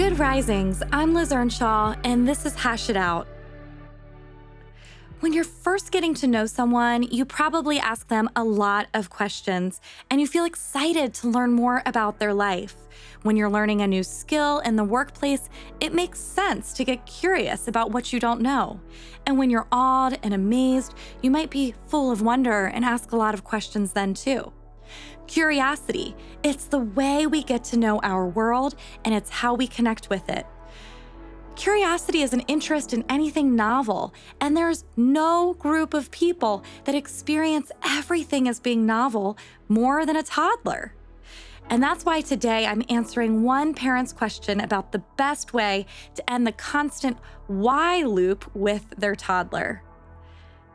Good Risings. I'm Liz Earnshaw, and this is Hash It Out. When you're first getting to know someone, you probably ask them a lot of questions and you feel excited to learn more about their life. When you're learning a new skill in the workplace, it makes sense to get curious about what you don't know. And when you're awed and amazed, you might be full of wonder and ask a lot of questions then too. Curiosity, it's the way we get to know our world and it's how we connect with it. Curiosity is an interest in anything novel, and there's no group of people that experience everything as being novel more than a toddler. And that's why today I'm answering one parent's question about the best way to end the constant why loop with their toddler.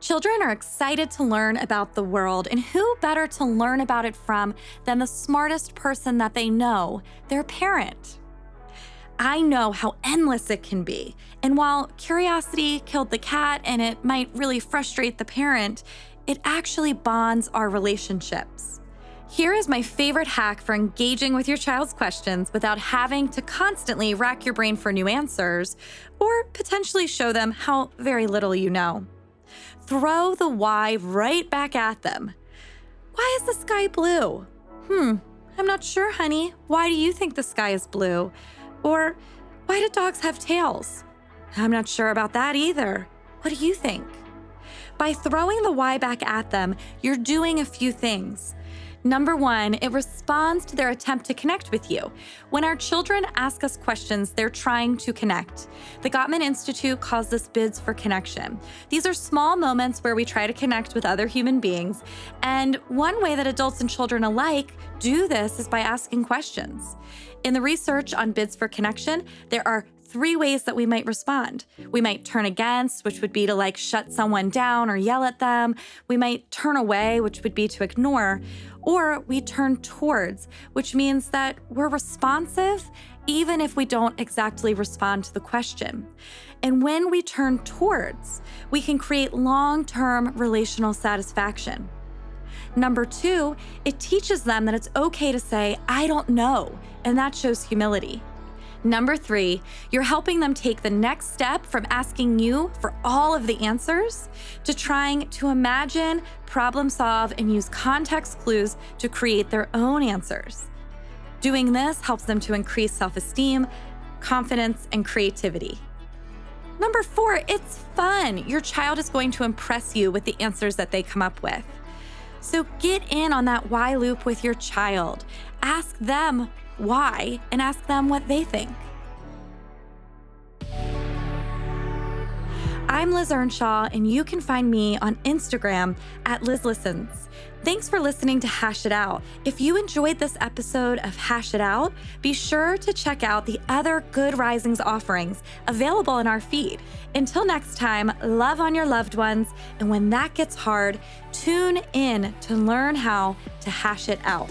Children are excited to learn about the world, and who better to learn about it from than the smartest person that they know, their parent? I know how endless it can be. And while curiosity killed the cat and it might really frustrate the parent, it actually bonds our relationships. Here is my favorite hack for engaging with your child's questions without having to constantly rack your brain for new answers or potentially show them how very little you know. Throw the why right back at them. Why is the sky blue? Hmm, I'm not sure, honey. Why do you think the sky is blue? Or, why do dogs have tails? I'm not sure about that either. What do you think? By throwing the why back at them, you're doing a few things. Number one, it responds to their attempt to connect with you. When our children ask us questions, they're trying to connect. The Gottman Institute calls this bids for connection. These are small moments where we try to connect with other human beings. And one way that adults and children alike do this is by asking questions. In the research on bids for connection, there are three ways that we might respond. We might turn against, which would be to like shut someone down or yell at them. We might turn away, which would be to ignore. Or we turn towards, which means that we're responsive even if we don't exactly respond to the question. And when we turn towards, we can create long term relational satisfaction. Number two, it teaches them that it's okay to say, I don't know, and that shows humility. Number three, you're helping them take the next step from asking you for all of the answers to trying to imagine, problem solve, and use context clues to create their own answers. Doing this helps them to increase self esteem, confidence, and creativity. Number four, it's fun. Your child is going to impress you with the answers that they come up with. So get in on that why loop with your child. Ask them why and ask them what they think. I'm Liz Earnshaw, and you can find me on Instagram at Liz Listens. Thanks for listening to Hash It Out. If you enjoyed this episode of Hash It Out, be sure to check out the other Good Risings offerings available in our feed. Until next time, love on your loved ones, and when that gets hard, tune in to learn how to hash it out.